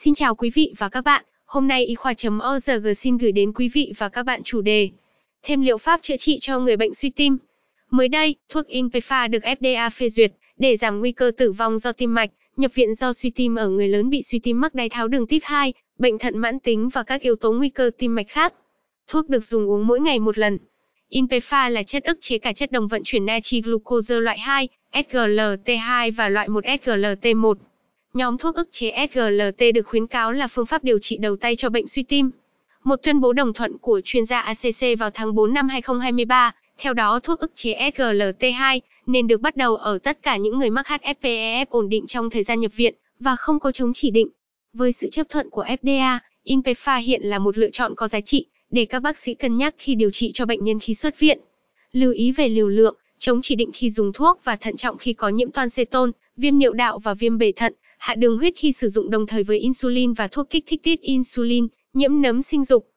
Xin chào quý vị và các bạn, hôm nay y khoa.org xin gửi đến quý vị và các bạn chủ đề Thêm liệu pháp chữa trị cho người bệnh suy tim. Mới đây, thuốc Inpefa được FDA phê duyệt để giảm nguy cơ tử vong do tim mạch, nhập viện do suy tim ở người lớn bị suy tim mắc đái tháo đường type 2, bệnh thận mãn tính và các yếu tố nguy cơ tim mạch khác. Thuốc được dùng uống mỗi ngày một lần. Inpefa là chất ức chế cả chất đồng vận chuyển natri glucose loại 2, SGLT2 và loại 1 SGLT1. Nhóm thuốc ức chế SGLT được khuyến cáo là phương pháp điều trị đầu tay cho bệnh suy tim. Một tuyên bố đồng thuận của chuyên gia ACC vào tháng 4 năm 2023, theo đó thuốc ức chế SGLT2 nên được bắt đầu ở tất cả những người mắc HFpEF ổn định trong thời gian nhập viện và không có chống chỉ định. Với sự chấp thuận của FDA, Inpefa hiện là một lựa chọn có giá trị để các bác sĩ cân nhắc khi điều trị cho bệnh nhân khi xuất viện. Lưu ý về liều lượng, chống chỉ định khi dùng thuốc và thận trọng khi có nhiễm toan ceton, viêm niệu đạo và viêm bể thận, hạ đường huyết khi sử dụng đồng thời với insulin và thuốc kích thích tiết insulin, nhiễm nấm sinh dục.